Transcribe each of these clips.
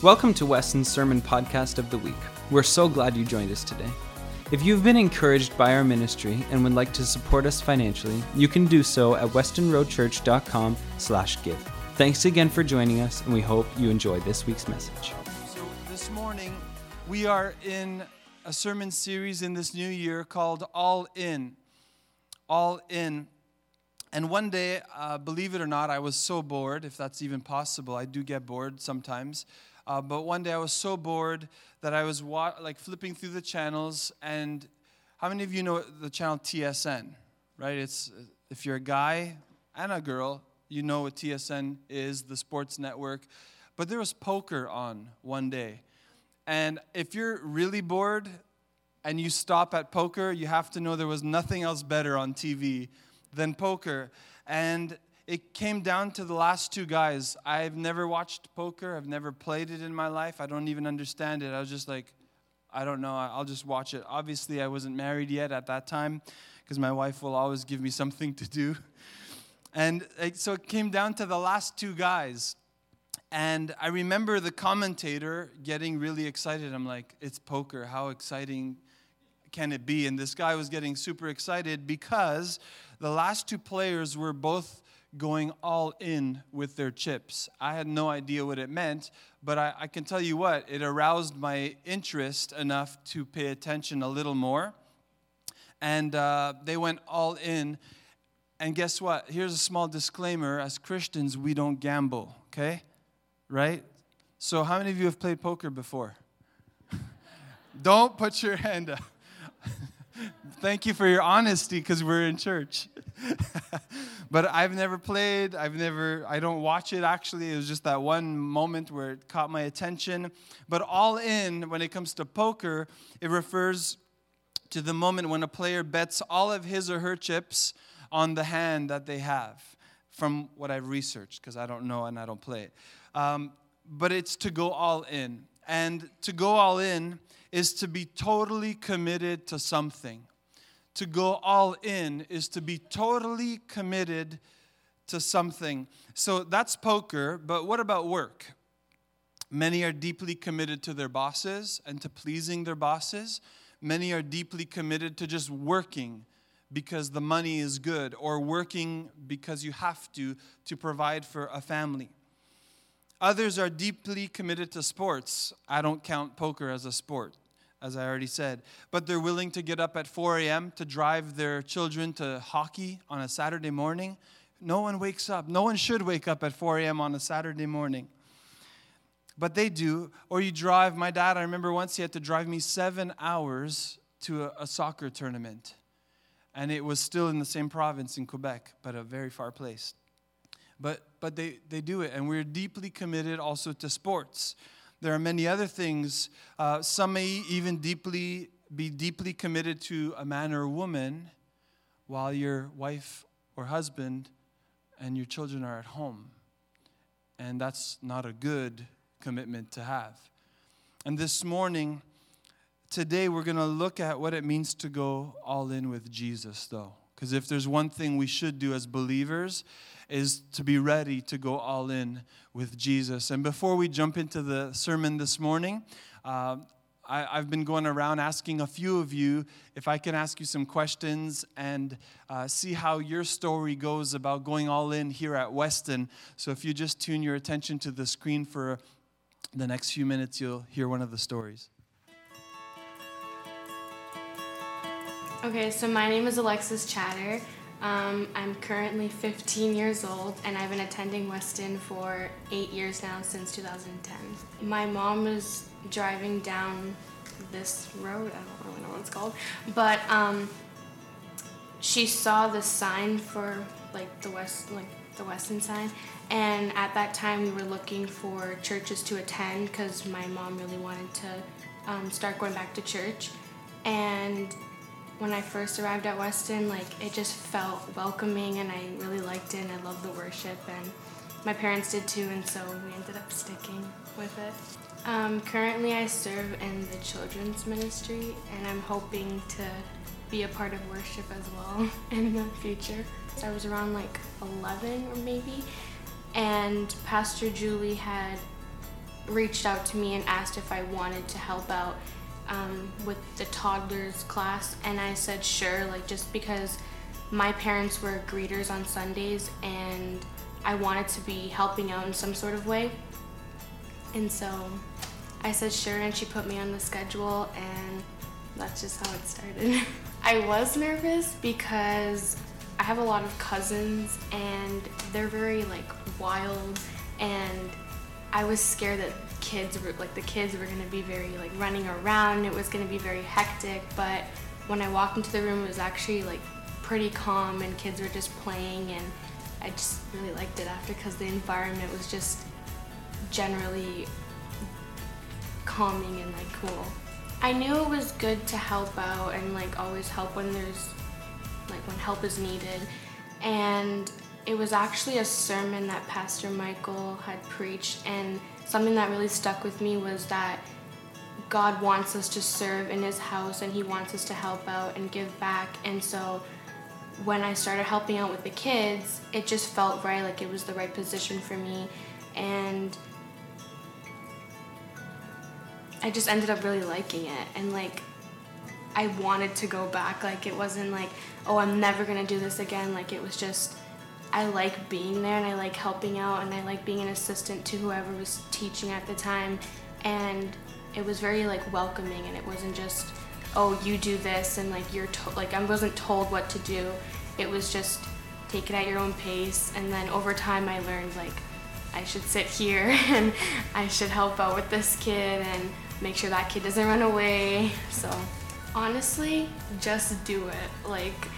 Welcome to Weston's Sermon Podcast of the Week. We're so glad you joined us today. If you've been encouraged by our ministry and would like to support us financially, you can do so at westonroadchurch.com slash give. Thanks again for joining us, and we hope you enjoy this week's message. So, this morning, we are in a sermon series in this new year called All In. All In. And one day, uh, believe it or not, I was so bored, if that's even possible. I do get bored sometimes. Uh, but one day I was so bored that I was wa- like flipping through the channels. And how many of you know the channel TSN? Right? It's if you're a guy and a girl, you know what TSN is, the sports network. But there was poker on one day. And if you're really bored and you stop at poker, you have to know there was nothing else better on TV than poker. And it came down to the last two guys. I've never watched poker, I've never played it in my life. I don't even understand it. I was just like, I don't know, I'll just watch it. Obviously, I wasn't married yet at that time because my wife will always give me something to do. And so it came down to the last two guys. And I remember the commentator getting really excited. I'm like, it's poker. How exciting can it be? And this guy was getting super excited because the last two players were both going all in with their chips. I had no idea what it meant, but I, I, can tell you what, it aroused my interest enough to pay attention a little more. And uh, they went all in. And guess what? Here's a small disclaimer as Christians, we don't gamble, okay? Right? So, how many of you have played poker before? don't put your hand up. Thank you for your honesty because we're in church. but I've never played. I've never, I don't watch it actually. It was just that one moment where it caught my attention. But all in, when it comes to poker, it refers to the moment when a player bets all of his or her chips on the hand that they have, from what I've researched, because I don't know and I don't play it. Um, but it's to go all in. And to go all in is to be totally committed to something to go all in is to be totally committed to something. So that's poker, but what about work? Many are deeply committed to their bosses and to pleasing their bosses. Many are deeply committed to just working because the money is good or working because you have to to provide for a family. Others are deeply committed to sports. I don't count poker as a sport as I already said. But they're willing to get up at 4 a.m. to drive their children to hockey on a Saturday morning. No one wakes up. No one should wake up at 4 a.m. on a Saturday morning. But they do. Or you drive, my dad, I remember once he had to drive me seven hours to a, a soccer tournament. And it was still in the same province in Quebec, but a very far place. But, but they, they do it. And we're deeply committed also to sports. There are many other things. Uh, some may even deeply be deeply committed to a man or a woman while your wife or husband and your children are at home. And that's not a good commitment to have. And this morning, today, we're going to look at what it means to go all in with Jesus, though. Because if there's one thing we should do as believers, is to be ready to go all in with Jesus. And before we jump into the sermon this morning, uh, I, have been going around asking a few of you if I can ask you some questions and uh, see how your story goes about going all in here at Weston. So if you just tune your attention to the screen for the next few minutes, you'll hear one of the stories. Okay, so my name is Alexis Chatter. Um, I'm currently 15 years old and I've been attending Weston for eight years now since 2010. My mom was driving down this road, I don't really know what it's called, but um, she saw the sign for like the West, like the Weston sign, and at that time we were looking for churches to attend because my mom really wanted to um, start going back to church, and when I first arrived at Weston, like it just felt welcoming and I really liked it and I loved the worship and my parents did too and so we ended up sticking with it. Um, currently I serve in the children's ministry and I'm hoping to be a part of worship as well in the future. I was around like 11 or maybe and Pastor Julie had reached out to me and asked if I wanted to help out um, with the toddlers class, and I said sure, like just because my parents were greeters on Sundays and I wanted to be helping out in some sort of way. And so I said sure, and she put me on the schedule, and that's just how it started. I was nervous because I have a lot of cousins, and they're very like wild, and I was scared that kids were like the kids were gonna be very like running around. It was gonna be very hectic, but when I walked into the room, it was actually like pretty calm, and kids were just playing, and I just really liked it after because the environment was just generally calming and like cool. I knew it was good to help out and like always help when there's like when help is needed. And it was actually a sermon that Pastor Michael had preached and something that really stuck with me was that God wants us to serve in his house and he wants us to help out and give back. And so when I started helping out with the kids, it just felt right like it was the right position for me. And I just ended up really liking it. And like I wanted to go back. Like it wasn't like oh I'm never to do this again. Like it was just I like being there and I like helping out and I like being an assistant to whoever was teaching at the time and it was very like welcoming and it wasn't just oh you do this and like you're to- like I wasn't told what to do it was just take it at your own pace and then over time I learned like I should sit here and I should help out with this kid and make sure that kid doesn't run away. So honestly, just do it. Like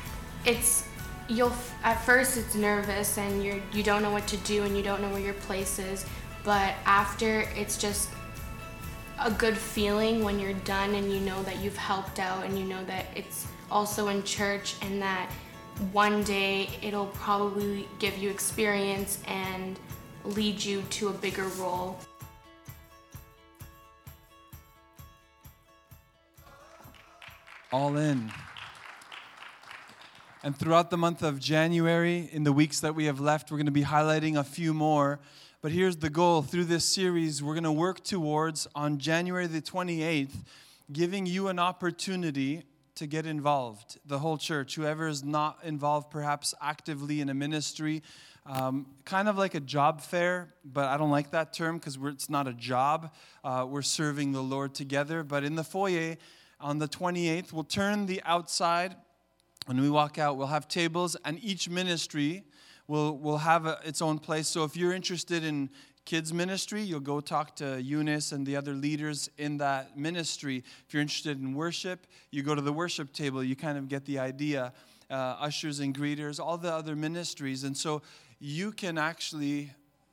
it's you'll at first it's nervous and you're you don't know what to do and you don't know where your place is, but after it's just a good feeling when you're done and you know that you've helped out and you know that it's also in church and that one day it'll probably give you experience and lead you to a bigger role. All in. And throughout the month of January, in the weeks that we have left, we're going to be highlighting a few more. But here's the goal through this series, we're going to work towards on January the 28th, giving you an opportunity to get involved. The whole church, whoever is not involved perhaps actively in a ministry, um, kind of like a job fair, but I don't like that term because it's not a job. Uh, we're serving the Lord together. But in the foyer on the 28th, we'll turn the outside. When we walk out, we'll have tables, and each ministry will, will have a, its own place. So if you're interested in kids ministry, you'll go talk to Eunice and the other leaders in that ministry. If you're interested in worship, you go to the worship table. You kind of get the idea. Uh, ushers and greeters, all the other ministries. And so you can actually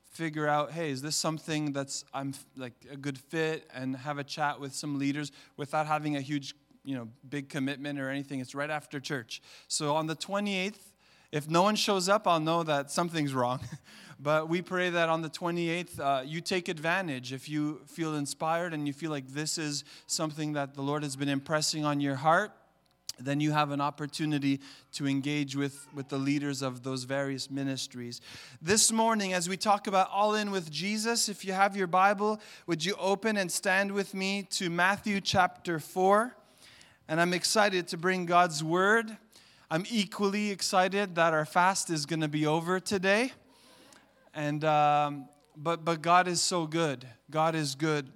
figure out hey is this something that's i'm like a good fit and have a chat with some leaders without having a huge you know big commitment or anything it's right after church so on the 28th if no one shows up i'll know that something's wrong but we pray that on the 28th uh, you take advantage if you feel inspired and you feel like this is something that the lord has been impressing on your heart then you have an opportunity to engage with, with the leaders of those various ministries. This morning, as we talk about All In with Jesus, if you have your Bible, would you open and stand with me to Matthew chapter 4? And I'm excited to bring God's word. I'm equally excited that our fast is going to be over today. And, um, but, but God is so good. God is good.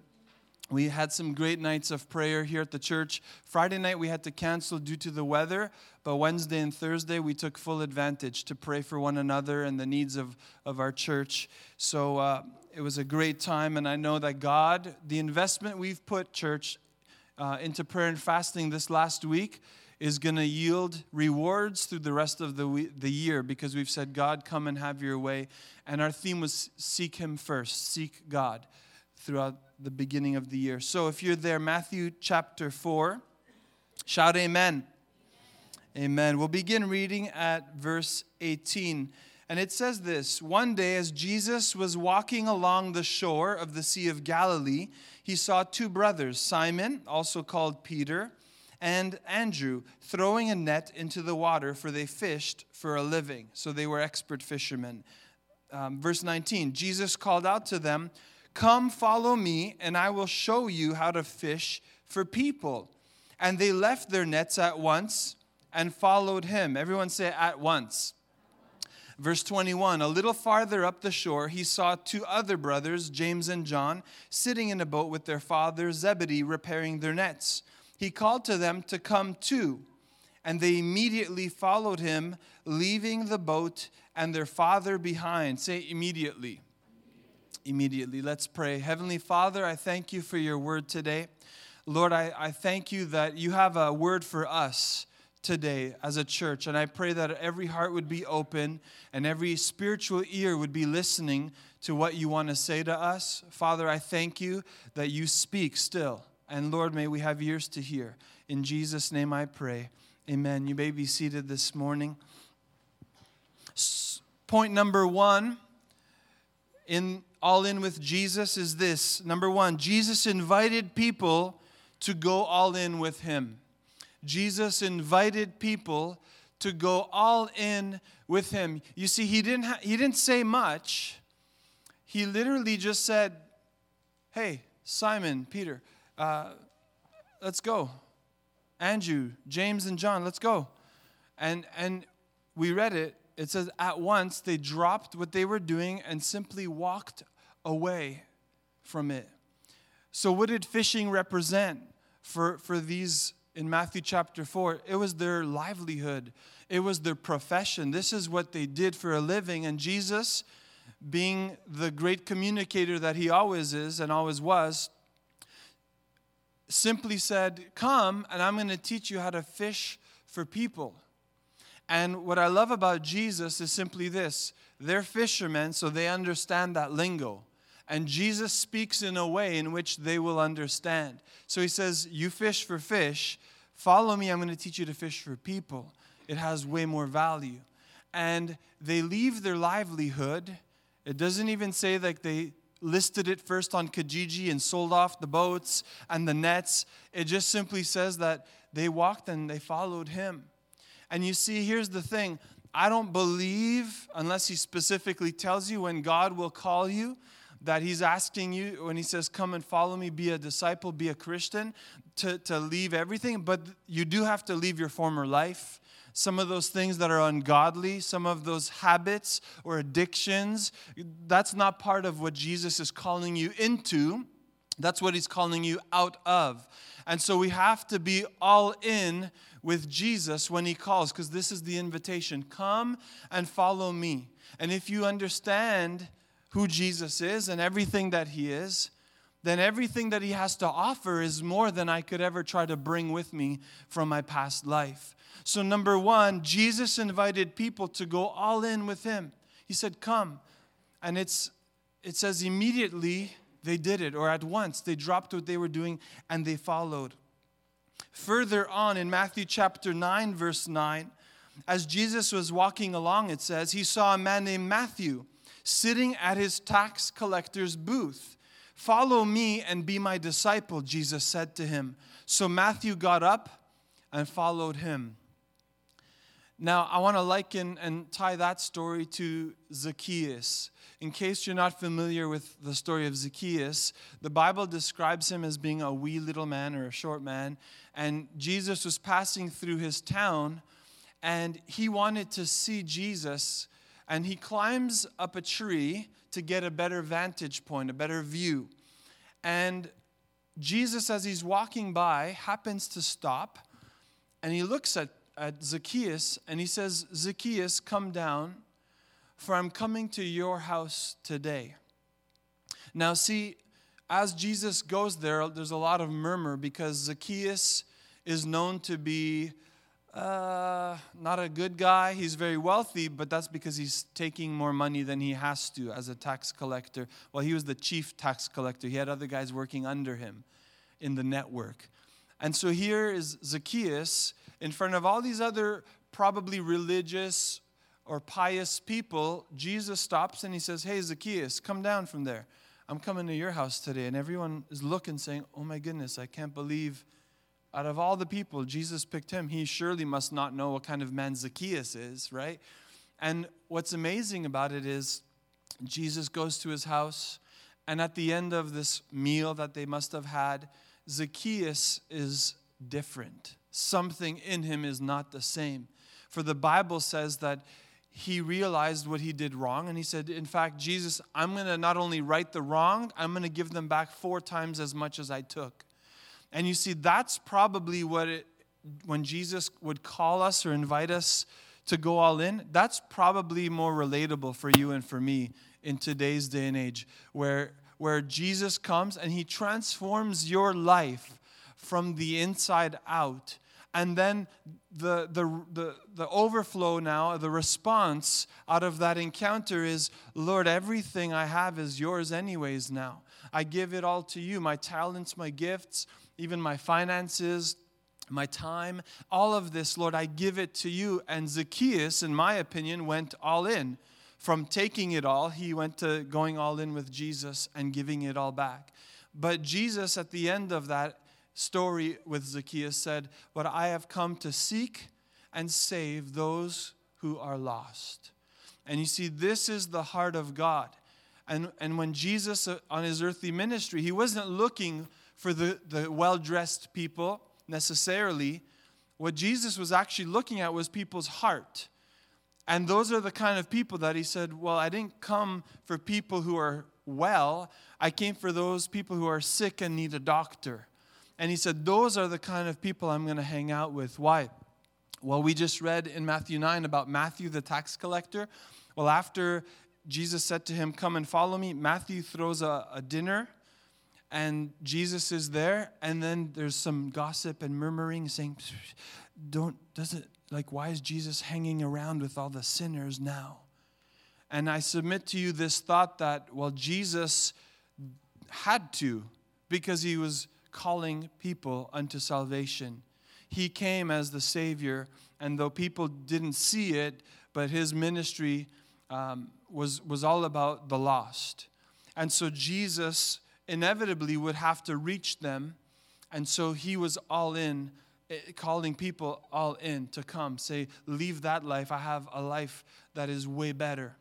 We had some great nights of prayer here at the church. Friday night we had to cancel due to the weather, but Wednesday and Thursday we took full advantage to pray for one another and the needs of, of our church. So uh, it was a great time, and I know that God, the investment we've put, church, uh, into prayer and fasting this last week is going to yield rewards through the rest of the, we- the year because we've said, God, come and have your way. And our theme was seek Him first, seek God throughout the beginning of the year. So if you're there, Matthew chapter 4, shout amen. Amen. We'll begin reading at verse 18. And it says this One day, as Jesus was walking along the shore of the Sea of Galilee, he saw two brothers, Simon, also called Peter, and Andrew, throwing a net into the water, for they fished for a living. So they were expert fishermen. Um, verse 19 Jesus called out to them, Come, follow me, and I will show you how to fish for people. And they left their nets at once and followed him. Everyone say, at once. Verse 21 A little farther up the shore, he saw two other brothers, James and John, sitting in a boat with their father Zebedee, repairing their nets. He called to them to come too, and they immediately followed him, leaving the boat and their father behind. Say immediately. Immediately. Let's pray. Heavenly Father, I thank you for your word today. Lord, I, I thank you that you have a word for us today as a church. And I pray that every heart would be open and every spiritual ear would be listening to what you want to say to us. Father, I thank you that you speak still. And Lord, may we have ears to hear. In Jesus' name I pray. Amen. You may be seated this morning. Point number one in All In with Jesus is this. Number one, Jesus invited people to go all in with him. Jesus invited people to go all in with him. You see, he didn't, ha- he didn't say much. He literally just said, Hey, Simon, Peter, uh, let's go. Andrew, James, and John, let's go. And, and we read it. It says, At once they dropped what they were doing and simply walked away from it. So, what did fishing represent for, for these in Matthew chapter 4, it was their livelihood, it was their profession. This is what they did for a living. And Jesus, being the great communicator that he always is and always was, simply said, Come and I'm going to teach you how to fish for people. And what I love about Jesus is simply this they're fishermen, so they understand that lingo. And Jesus speaks in a way in which they will understand. So he says, You fish for fish. Follow me. I'm going to teach you to fish for people. It has way more value. And they leave their livelihood. It doesn't even say like they listed it first on Kijiji and sold off the boats and the nets. It just simply says that they walked and they followed him. And you see, here's the thing I don't believe, unless he specifically tells you when God will call you, that he's asking you when he says, Come and follow me, be a disciple, be a Christian, to, to leave everything. But you do have to leave your former life. Some of those things that are ungodly, some of those habits or addictions, that's not part of what Jesus is calling you into. That's what he's calling you out of. And so we have to be all in with Jesus when he calls, because this is the invitation come and follow me. And if you understand, who Jesus is and everything that he is, then everything that he has to offer is more than I could ever try to bring with me from my past life. So, number one, Jesus invited people to go all in with him. He said, Come. And it's, it says immediately they did it, or at once they dropped what they were doing and they followed. Further on in Matthew chapter 9, verse 9, as Jesus was walking along, it says, he saw a man named Matthew sitting at his tax collector's booth. Follow me and be my disciple, Jesus said to him. So Matthew got up and followed him. Now, I want to liken and tie that story to Zacchaeus. In case you're not familiar with the story of Zacchaeus, the Bible describes him as being a wee little man or a short man. And Jesus was passing through his town, and he wanted to see Jesus and he climbs up a tree to get a better vantage point, a better view. And Jesus, as he's walking by, happens to stop and he looks at, at Zacchaeus and he says, Zacchaeus, come down, for I'm coming to your house today. Now, see, as Jesus goes there, there's a lot of murmur because Zacchaeus is known to be uh, not a good guy. He's very wealthy, but that's because he's taking more money than he has to as a tax collector. Well, he was the chief tax collector, he had other guys working under him in the network. And so here is Zacchaeus in front of all these other probably religious or pious people. Jesus stops and he says, Hey, Zacchaeus, come down from there. I'm coming to your house today. And everyone is looking, saying, Oh my goodness, I can't believe out of all the people, Jesus picked him. He surely must not know what kind of man Zacchaeus is, right? And what's amazing about it is Jesus goes to his house And at the end of this meal that they must have had, Zacchaeus is different. Something in him is not the same. For the Bible says that he realized what he did wrong and he said, In fact, Jesus, I'm going to not only right the wrong, I'm going to give them back four times as much as I took. And you see, that's probably what it, when Jesus would call us or invite us to go all in, that's probably more relatable for you and for me in today's day and age, where, where Jesus comes and he transforms your life from the inside out. And then the, the, the, the overflow now, the response out of that encounter is Lord, everything I have is yours, anyways, now. I give it all to you my talents, my gifts, even my finances, my time, all of this, Lord, I give it to you. And Zacchaeus, in my opinion, went all in. From taking it all, he went to going all in with Jesus and giving it all back. But Jesus, at the end of that story with Zacchaeus, said, But I have come to seek and save those who are lost. And you see, this is the heart of God. And, and when Jesus, uh, on his earthly ministry, he wasn't looking for the, the well dressed people necessarily. What Jesus was actually looking at was people's heart. And those are the kind of people that he said, Well, I didn't come for people who are well, I came for those people who are sick and need a doctor. And he said, Those are the kind of people I'm going to hang out with. Why? Well, we just read in Matthew 9 about Matthew the tax collector. Well, after Jesus said to him, Come and follow me, Matthew throws a, a dinner and Jesus is there, and then there's some gossip and murmuring saying, Don't, does it, like, why is Jesus hanging around with all the sinners now? And I submit to you this thought that, well, Jesus had to because he was calling people unto salvation. He came as the Savior, and though people didn't see it, but his ministry um, was, was all about the lost. And so Jesus inevitably would have to reach them. And so he was all in, eh, calling people all in to come. Say, leave that life. I have a life that is way better.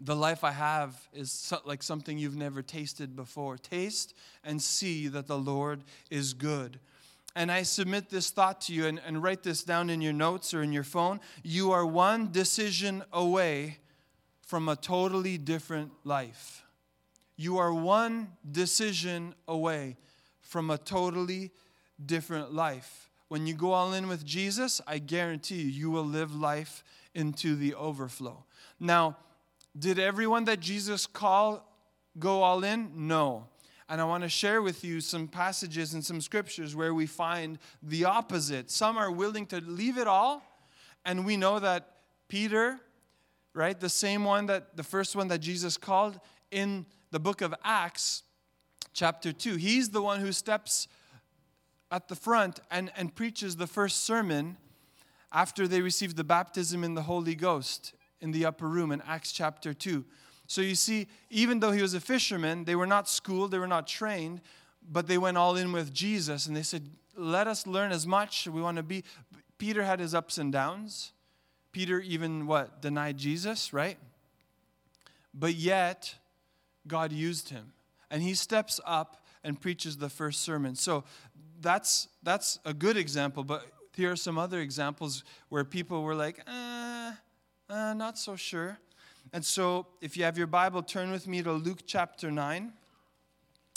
The life I have is like something you've never tasted before. Taste and see that the Lord is good. And I submit this thought to you and, and write this down in your notes or in your phone. You are one decision away from a totally different life. You are one decision away from a totally different life. When you go all in with Jesus, I guarantee you, you will live life into the overflow. Now, did everyone that Jesus called go all in? No. And I want to share with you some passages and some scriptures where we find the opposite. Some are willing to leave it all, and we know that Peter, right, the same one that the first one that Jesus called in the book of Acts, chapter 2. He's the one who steps at the front and, and preaches the first sermon after they received the baptism in the Holy Ghost in the upper room in Acts chapter 2. So you see, even though he was a fisherman, they were not schooled, they were not trained, but they went all in with Jesus and they said, Let us learn as much. We want to be. Peter had his ups and downs. Peter even what? Denied Jesus, right? But yet, God used him. And he steps up and preaches the first sermon. So that's, that's a good example, but here are some other examples where people were like, uh, not so sure. And so if you have your Bible, turn with me to Luke chapter 9,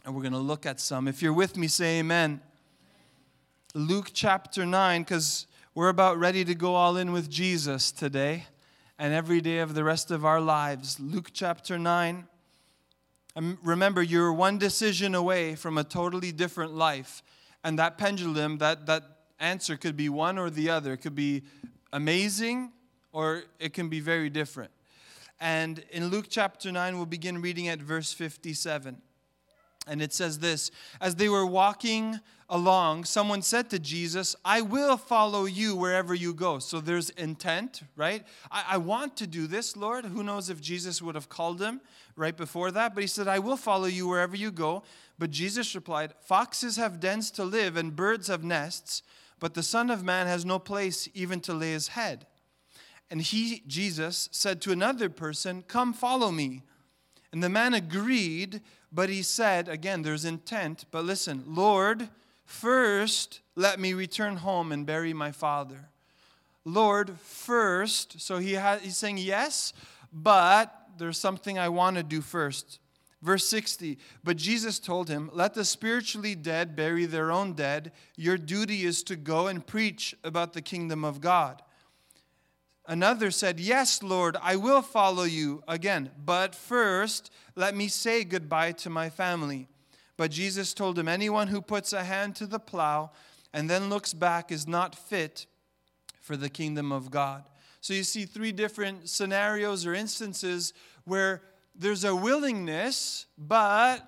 and we're going to look at some. If you're with me, say amen. Luke chapter 9, because we're about ready to go all in with Jesus today and every day of the rest of our lives. Luke chapter 9. Remember, you're one decision away from a totally different life. And that pendulum, that, that answer could be one or the other. It could be amazing or it can be very different. And in Luke chapter 9, we'll begin reading at verse 57. And it says this As they were walking along, someone said to Jesus, I will follow you wherever you go. So there's intent, right? I, I, want to do this, Lord. Who knows if Jesus would have called him right before that? But he said, I will follow you wherever you go. But Jesus replied, Foxes have dens to live and birds have nests, but the Son of Man has no place even to lay his head. And he, Jesus, said to another person, Come follow me. And the man agreed, but he said, again, there's intent, but listen, Lord, first let me return home and bury my father. Lord, first, so he ha- he's saying yes, but there's something I want to do first. Verse 60 But Jesus told him, Let the spiritually dead bury their own dead. Your duty is to go and preach about the kingdom of God. Another said, Yes, Lord, I will follow you again, but first let me say goodbye to my family. But Jesus told him, Anyone who puts a hand to the plow and then looks back is not fit for the kingdom of God. So you see three different scenarios or instances where there's a willingness, but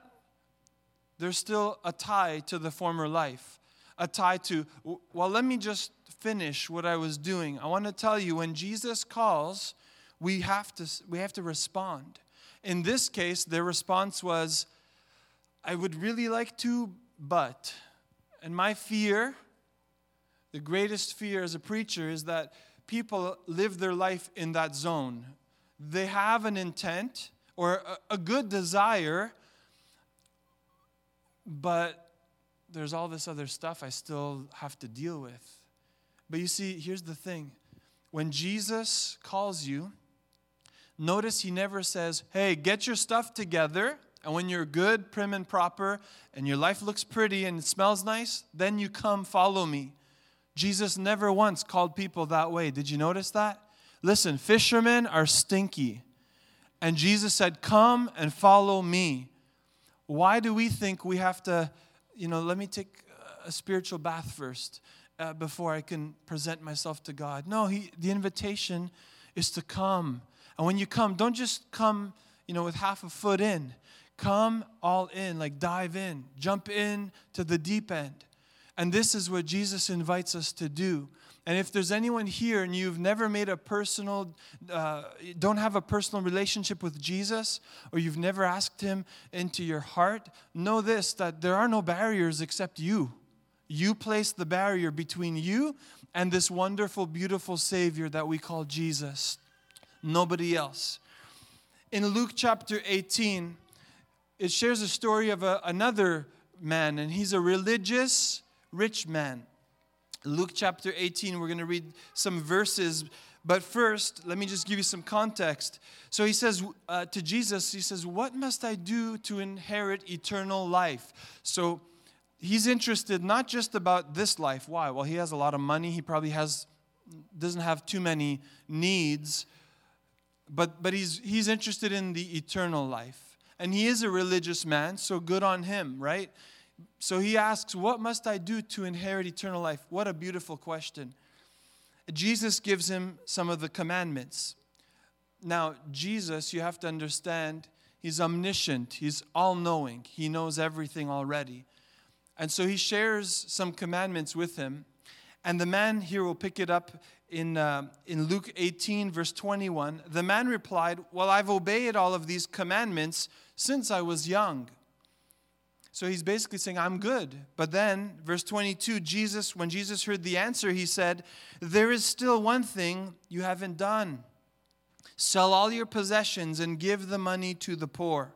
there's still a tie to the former life. A tie to, well, let me just finish what I was doing. I want to tell you when Jesus calls, we have to, we have to respond. In this case, their response was, I would really like to, but. And my fear, the greatest fear as a preacher, is that people live their life in that zone. They have an intent or a, a good desire, but there's all this other stuff I still have to deal with. But you see, here's the thing when Jesus calls you, notice he never says, Hey, get your stuff together. And when you're good, prim, and proper, and your life looks pretty and it smells nice, then you come follow me. Jesus never once called people that way. Did you notice that? Listen, fishermen are stinky. And Jesus said, Come and follow me. Why do we think we have to, you know, let me take a spiritual bath first? Uh, before I can present myself to God. No, he, the invitation is to come. And when you come, don't just come, you know, with half a foot in. Come all in, like dive in, jump in to the deep end. And this is what Jesus invites us to do. And if there's anyone here and you've never made a personal, uh, don't have a personal relationship with Jesus, or you've never asked Him into your heart, know this that there are no barriers except you. You place the barrier between you and this wonderful, beautiful Savior that we call Jesus. Nobody else. In Luke chapter 18, it shares a story of a, another man, and he's a religious rich man. Luke chapter 18, we're going to read some verses. But first, let me just give you some context. So he says uh, to Jesus, He says, What must I do to inherit eternal life? So he's interested not just about this life. Why? Well, he has a lot of money. He probably has doesn't have too many needs, but but he's he's interested in the eternal life. And he is a religious man, so good on him, right? So he asks, "What must I do to inherit eternal life?" What a beautiful question. Jesus gives him some of the commandments. Now, Jesus, you have to understand, he's omniscient, he's all knowing, he knows everything already. And so he shares some commandments with him. And the man here will pick it up in, uh, in Luke 18, verse 21. The man replied, Well, I've obeyed all of these commandments since I was young. So he's basically saying, I'm good. But then, verse 22, Jesus, when Jesus heard the answer, he said, There is still one thing you haven't done. Sell all your possessions and give the money to the poor,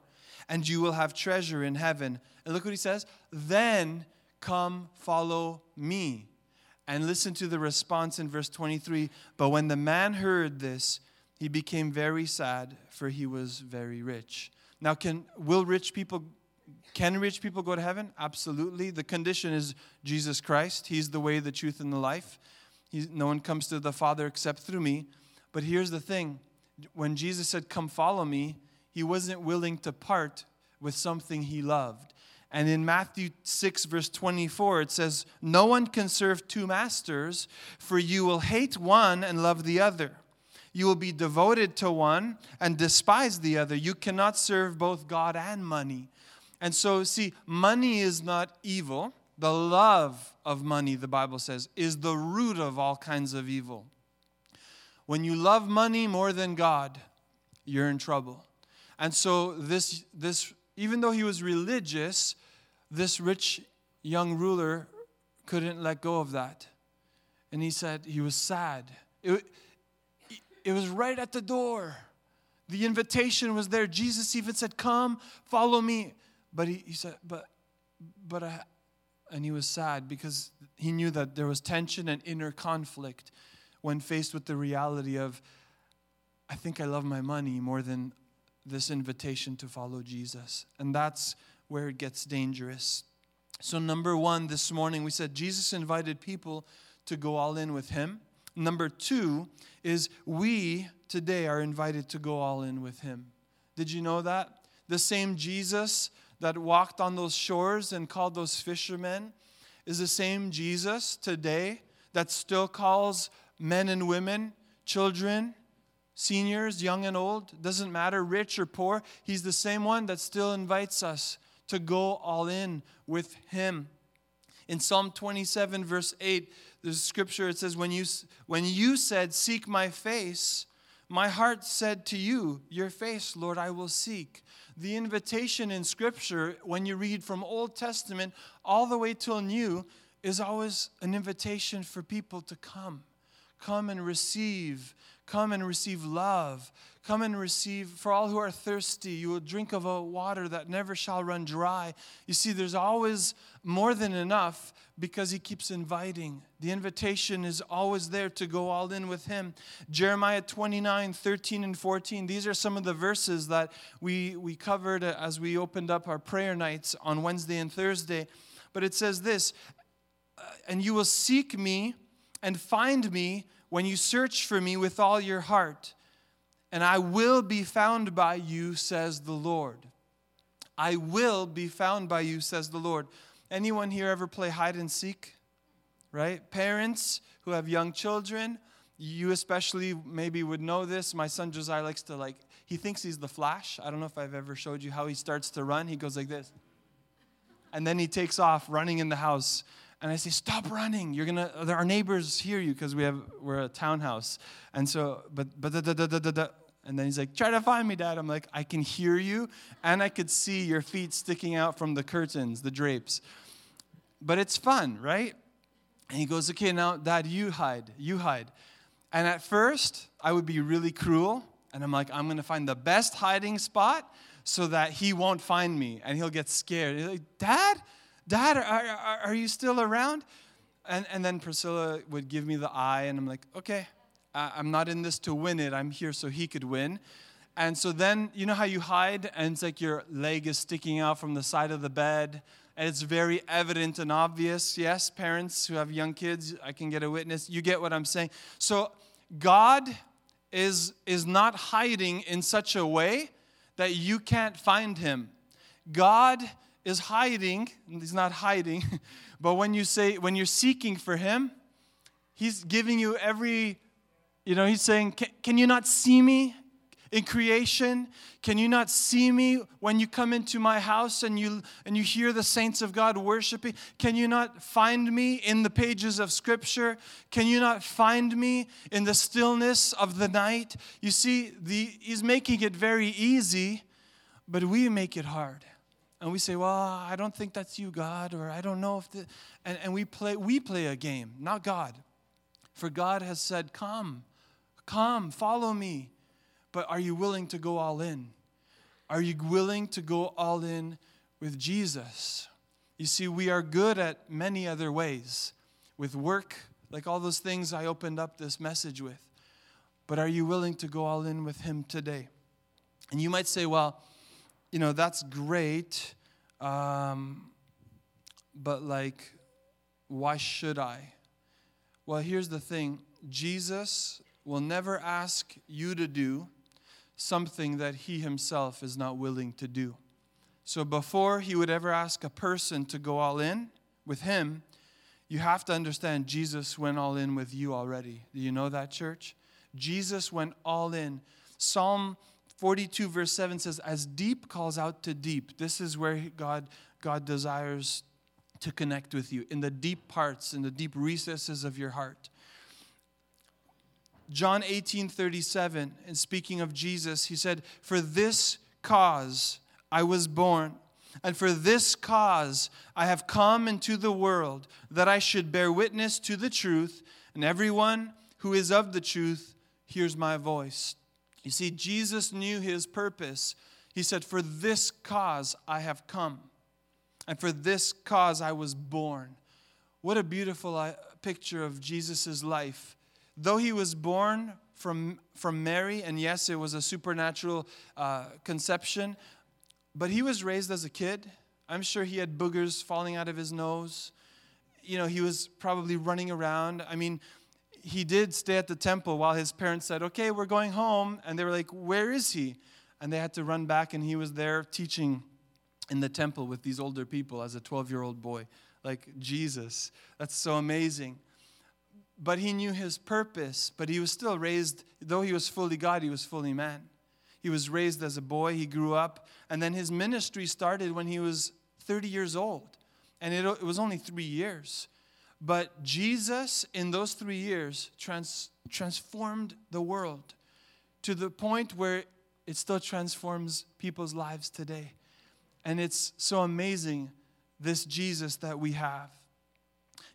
and you will have treasure in heaven and look what he says then come follow me. And listen to the response in verse 23. But when the man heard this, he became very sad, for he was very rich. Now, can will rich people can rich people go to heaven? Absolutely. The condition is Jesus Christ. He's the way, the truth, and the life. He's, no one comes to the Father except through me. But here's the thing when Jesus said, Come follow me, he wasn't willing to part with something he loved. And in Matthew 6, verse 24, it says, No one can serve two masters, for you will hate one and love the other. You will be devoted to one and despise the other. You cannot serve both God and money. And so, see, money is not evil. The love of money, the Bible says, is the root of all kinds of evil. When you love money more than God, you're in trouble. And so, this, this even though he was religious, this rich young ruler couldn't let go of that. And he said he was sad. It, it was right at the door. The invitation was there. Jesus even said, Come, follow me. But he, he said, But, but I, and he was sad because he knew that there was tension and inner conflict when faced with the reality of, I think I love my money more than this invitation to follow Jesus. And that's where it gets dangerous. So, number one, this morning we said Jesus invited people to go all in with him. Number two is we today are invited to go all in with him. Did you know that? The same Jesus that walked on those shores and called those fishermen is the same Jesus today that still calls men and women, children, seniors, young and old, doesn't matter, rich or poor. He's the same one that still invites us to go all in with him. In Psalm 27, verse 8, there's a scripture, it says, when you, when you said, Seek my face, my heart said to you, Your face, Lord, I will seek. The invitation in scripture, when you read from Old Testament all the way till New, is always an invitation for people to come. Come and receive. Come and receive love. Come and receive, for all who are thirsty, you will drink of a water that never shall run dry. You see, there's always more than enough because he keeps inviting. The invitation is always there to go all in with him. Jeremiah 29, 13, and 14. These are some of the verses that we, we covered as we opened up our prayer nights on Wednesday and Thursday. But it says this And you will seek me and find me when you search for me with all your heart and I will be found by you, says the Lord. I will be found by you, says the Lord. Anyone here ever play hide and seek? Right? Parents who have young children, you especially maybe would know this. My son Josiah likes to like, he thinks he's the Flash. I don't know if I've ever showed you how he starts to run. He goes like this. And then he takes off running in the house. And I say, stop running. You're gonna. Our neighbors hear you because we have we're a townhouse. And so, but but da, da, da, da, da. And then he's like, Try to find me, Dad. I'm like, I can hear you, and I could see your feet sticking out from the curtains, the drapes. But it's fun, right? And he goes, Okay, now, Dad, you hide. You hide. And at first, I would be really cruel. And I'm like, I'm to find the best hiding spot so that he won't find me and he'll get scared. He's like, Dad? Dad, are, are, are you still around? And, and then Priscilla would give me the eye, and I'm like, okay, I'm not in this to win it. I'm here so he could win. And so then, you know how you hide and it's like your leg is sticking out from the side of the bed and it's very evident and obvious. Yes, parents who have young kids, I can get a witness. You get what I'm saying. So God is, is not hiding in such a way that you can't find him. God is hiding, he's not hiding, but when you say, when you're seeking for him, he's giving you every you know, he's saying, can, can you not see me in creation? Can you not see me when you come into my house and you, and you hear the saints of God worshiping? Can you not find me in the pages of Scripture? Can you not find me in the stillness of the night? You see, the, he's making it very easy, but we make it hard. And we say, well, I don't think that's you, God, or I don't know if the, and, and we play we play a game, not God. For God has said, Come, Come, follow me. But are you willing to go all in? Are you willing to go all in with Jesus? You see, we are good at many other ways with work, like all those things I opened up this message with. But are you willing to go all in with Him today? And you might say, well, you know, that's great, um, but like, why should I? Well, here's the thing Jesus will never ask you to do something that he himself is not willing to do. So before he would ever ask a person to go all in with him, you have to understand Jesus went all in with you already. Do you know that, church? Jesus went all in. Psalm 42, verse 7 says, As deep calls out to deep. This is where God, God desires to connect with you, in the deep parts, in the deep recesses of your heart. John 18 37, and speaking of Jesus, he said, For this cause I was born, and for this cause I have come into the world, that I should bear witness to the truth, and everyone who is of the truth hears my voice. You see, Jesus knew his purpose. He said, For this cause I have come, and for this cause I was born. What a beautiful uh, picture of Jesus' life. Though he was born from, from Mary, and yes, it was a supernatural uh, conception, but he was raised as a kid. I'm sure he had boogers falling out of his nose. You know, he was probably running around. I mean, he did stay at the temple while his parents said, Okay, we're going home. And they were like, Where is he? And they had to run back, and he was there teaching in the temple with these older people as a 12 year old boy. Like Jesus. That's so amazing. But he knew his purpose, but he was still raised, though he was fully God, he was fully man. He was raised as a boy, he grew up, and then his ministry started when he was 30 years old. And it, it was only three years. But Jesus, in those three years, trans, transformed the world to the point where it still transforms people's lives today. And it's so amazing, this Jesus that we have.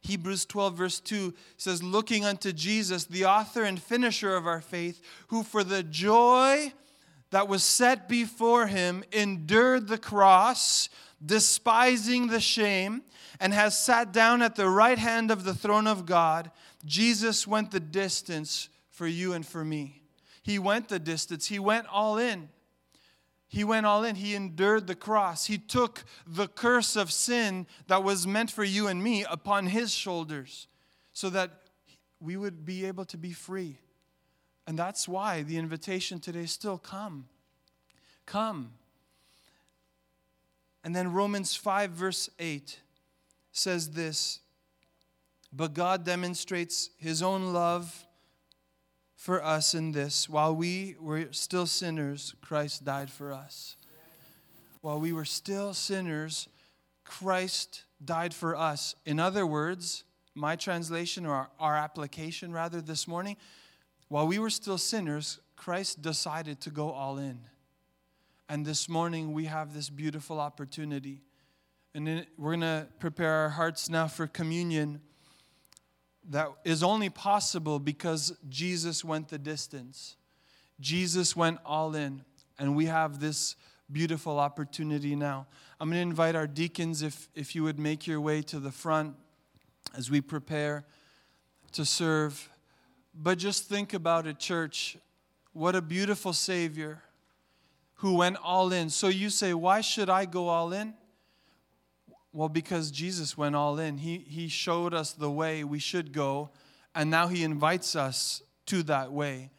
Hebrews 12, verse 2 says, Looking unto Jesus, the author and finisher of our faith, who for the joy that was set before him endured the cross, despising the shame, and has sat down at the right hand of the throne of God. Jesus went the distance for you and for me. He went the distance, he went all in. He went all in. He endured the cross. He took the curse of sin that was meant for you and me upon his shoulders so that we would be able to be free. And that's why the invitation today is still come. Come. And then Romans 5, verse 8 says this But God demonstrates his own love for us in this while we were still sinners, Christ died for us. While we were still sinners, Christ died for us. In other words, my translation or our, our application rather this morning, while we were still sinners, Christ decided to go all in. And this morning we have this beautiful opportunity. And we're going to prepare our hearts now for communion that is only possible because Jesus went the distance. Jesus went all in, and we have this beautiful opportunity now. I'm going to invite our deacons, if, if you would make your way to the front as we prepare to serve. But just think about it, church. What a beautiful Savior who went all in. So you say, Why should I go all in? Well, because Jesus went all in. He, he showed us the way we should go, and now He invites us to that way.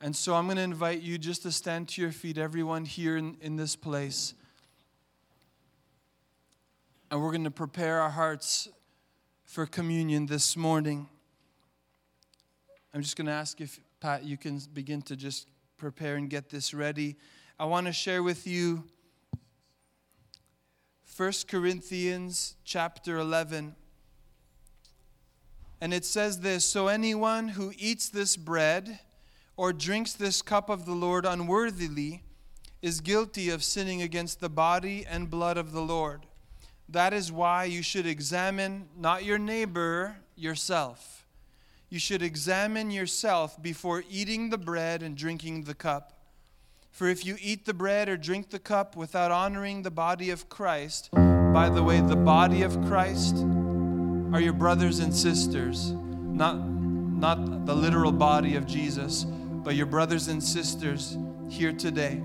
And so I'm going to invite you just to stand to your feet, everyone here in, in this place. And we're going to prepare our hearts for communion this morning. I'm just going to ask if, Pat, you can begin to just prepare and get this ready. I want to share with you 1 Corinthians chapter 11. And it says this So anyone who eats this bread or drinks this cup of the Lord unworthily is guilty of sinning against the body and blood of the Lord. That is why you should examine not your neighbor, yourself. You should examine yourself before eating the bread and drinking the cup. For if you eat the bread or drink the cup without honoring the body of Christ, by the way, the body of Christ are your brothers and sisters, not, not the literal body of Jesus, but your brothers and sisters here today.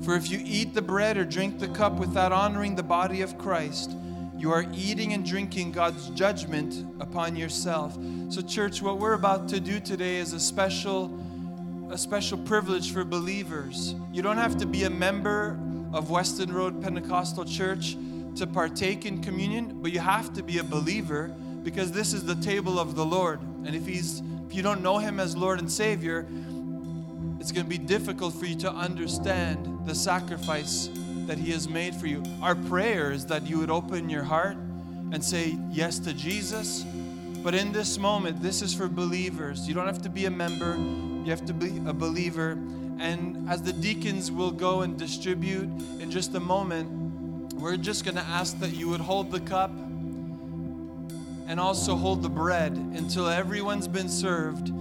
For if you eat the bread or drink the cup without honoring the body of Christ, you are eating and drinking God's judgment upon yourself. So, church, what we're about to do today is a special a special privilege for believers. You don't have to be a member of Weston Road Pentecostal Church to partake in communion, but you have to be a believer because this is the table of the Lord. And if he's if you don't know him as Lord and Savior, it's going to be difficult for you to understand the sacrifice that he has made for you. Our prayer is that you would open your heart and say yes to Jesus. But in this moment, this is for believers. You don't have to be a member. You have to be a believer. And as the deacons will go and distribute in just a moment, we're just going to ask that you would hold the cup and also hold the bread until everyone's been served.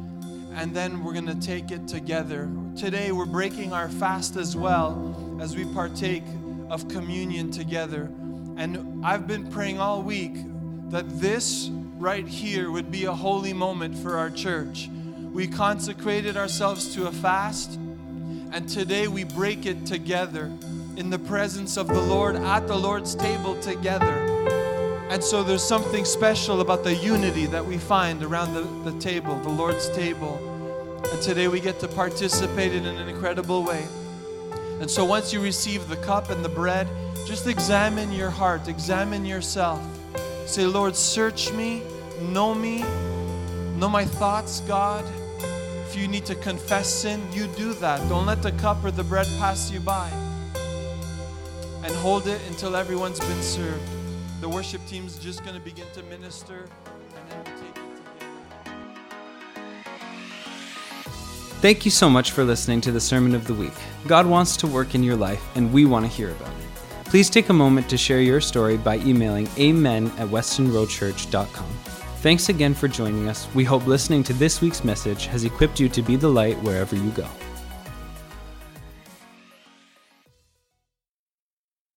and then we're going to take it together. Today, we're breaking our fast as well as we partake of communion together. And I've been praying all week that this right here would be a holy moment for our church. We consecrated ourselves to a fast, and today we break it together in the presence of the Lord at the Lord's table together. And so there's something special about the unity that we find around the, the table, the Lord's table. And today we get to participate in an incredible way. And so once you receive the cup and the bread, just examine your heart, examine yourself. Say, Lord, search me, know me, know my thoughts, God. If you need to confess sin, you do that. Don't let the cup or the bread pass you by. And hold it until everyone's been served. The worship team's just going to begin to minister. Thank you so much for listening to the Sermon of the Week. God wants to work in your life, and we want to hear about it. Please take a moment to share your story by emailing amen at westonroadchurch.com. Thanks again for joining us. We hope listening to this week's message has equipped you to be the light wherever you go.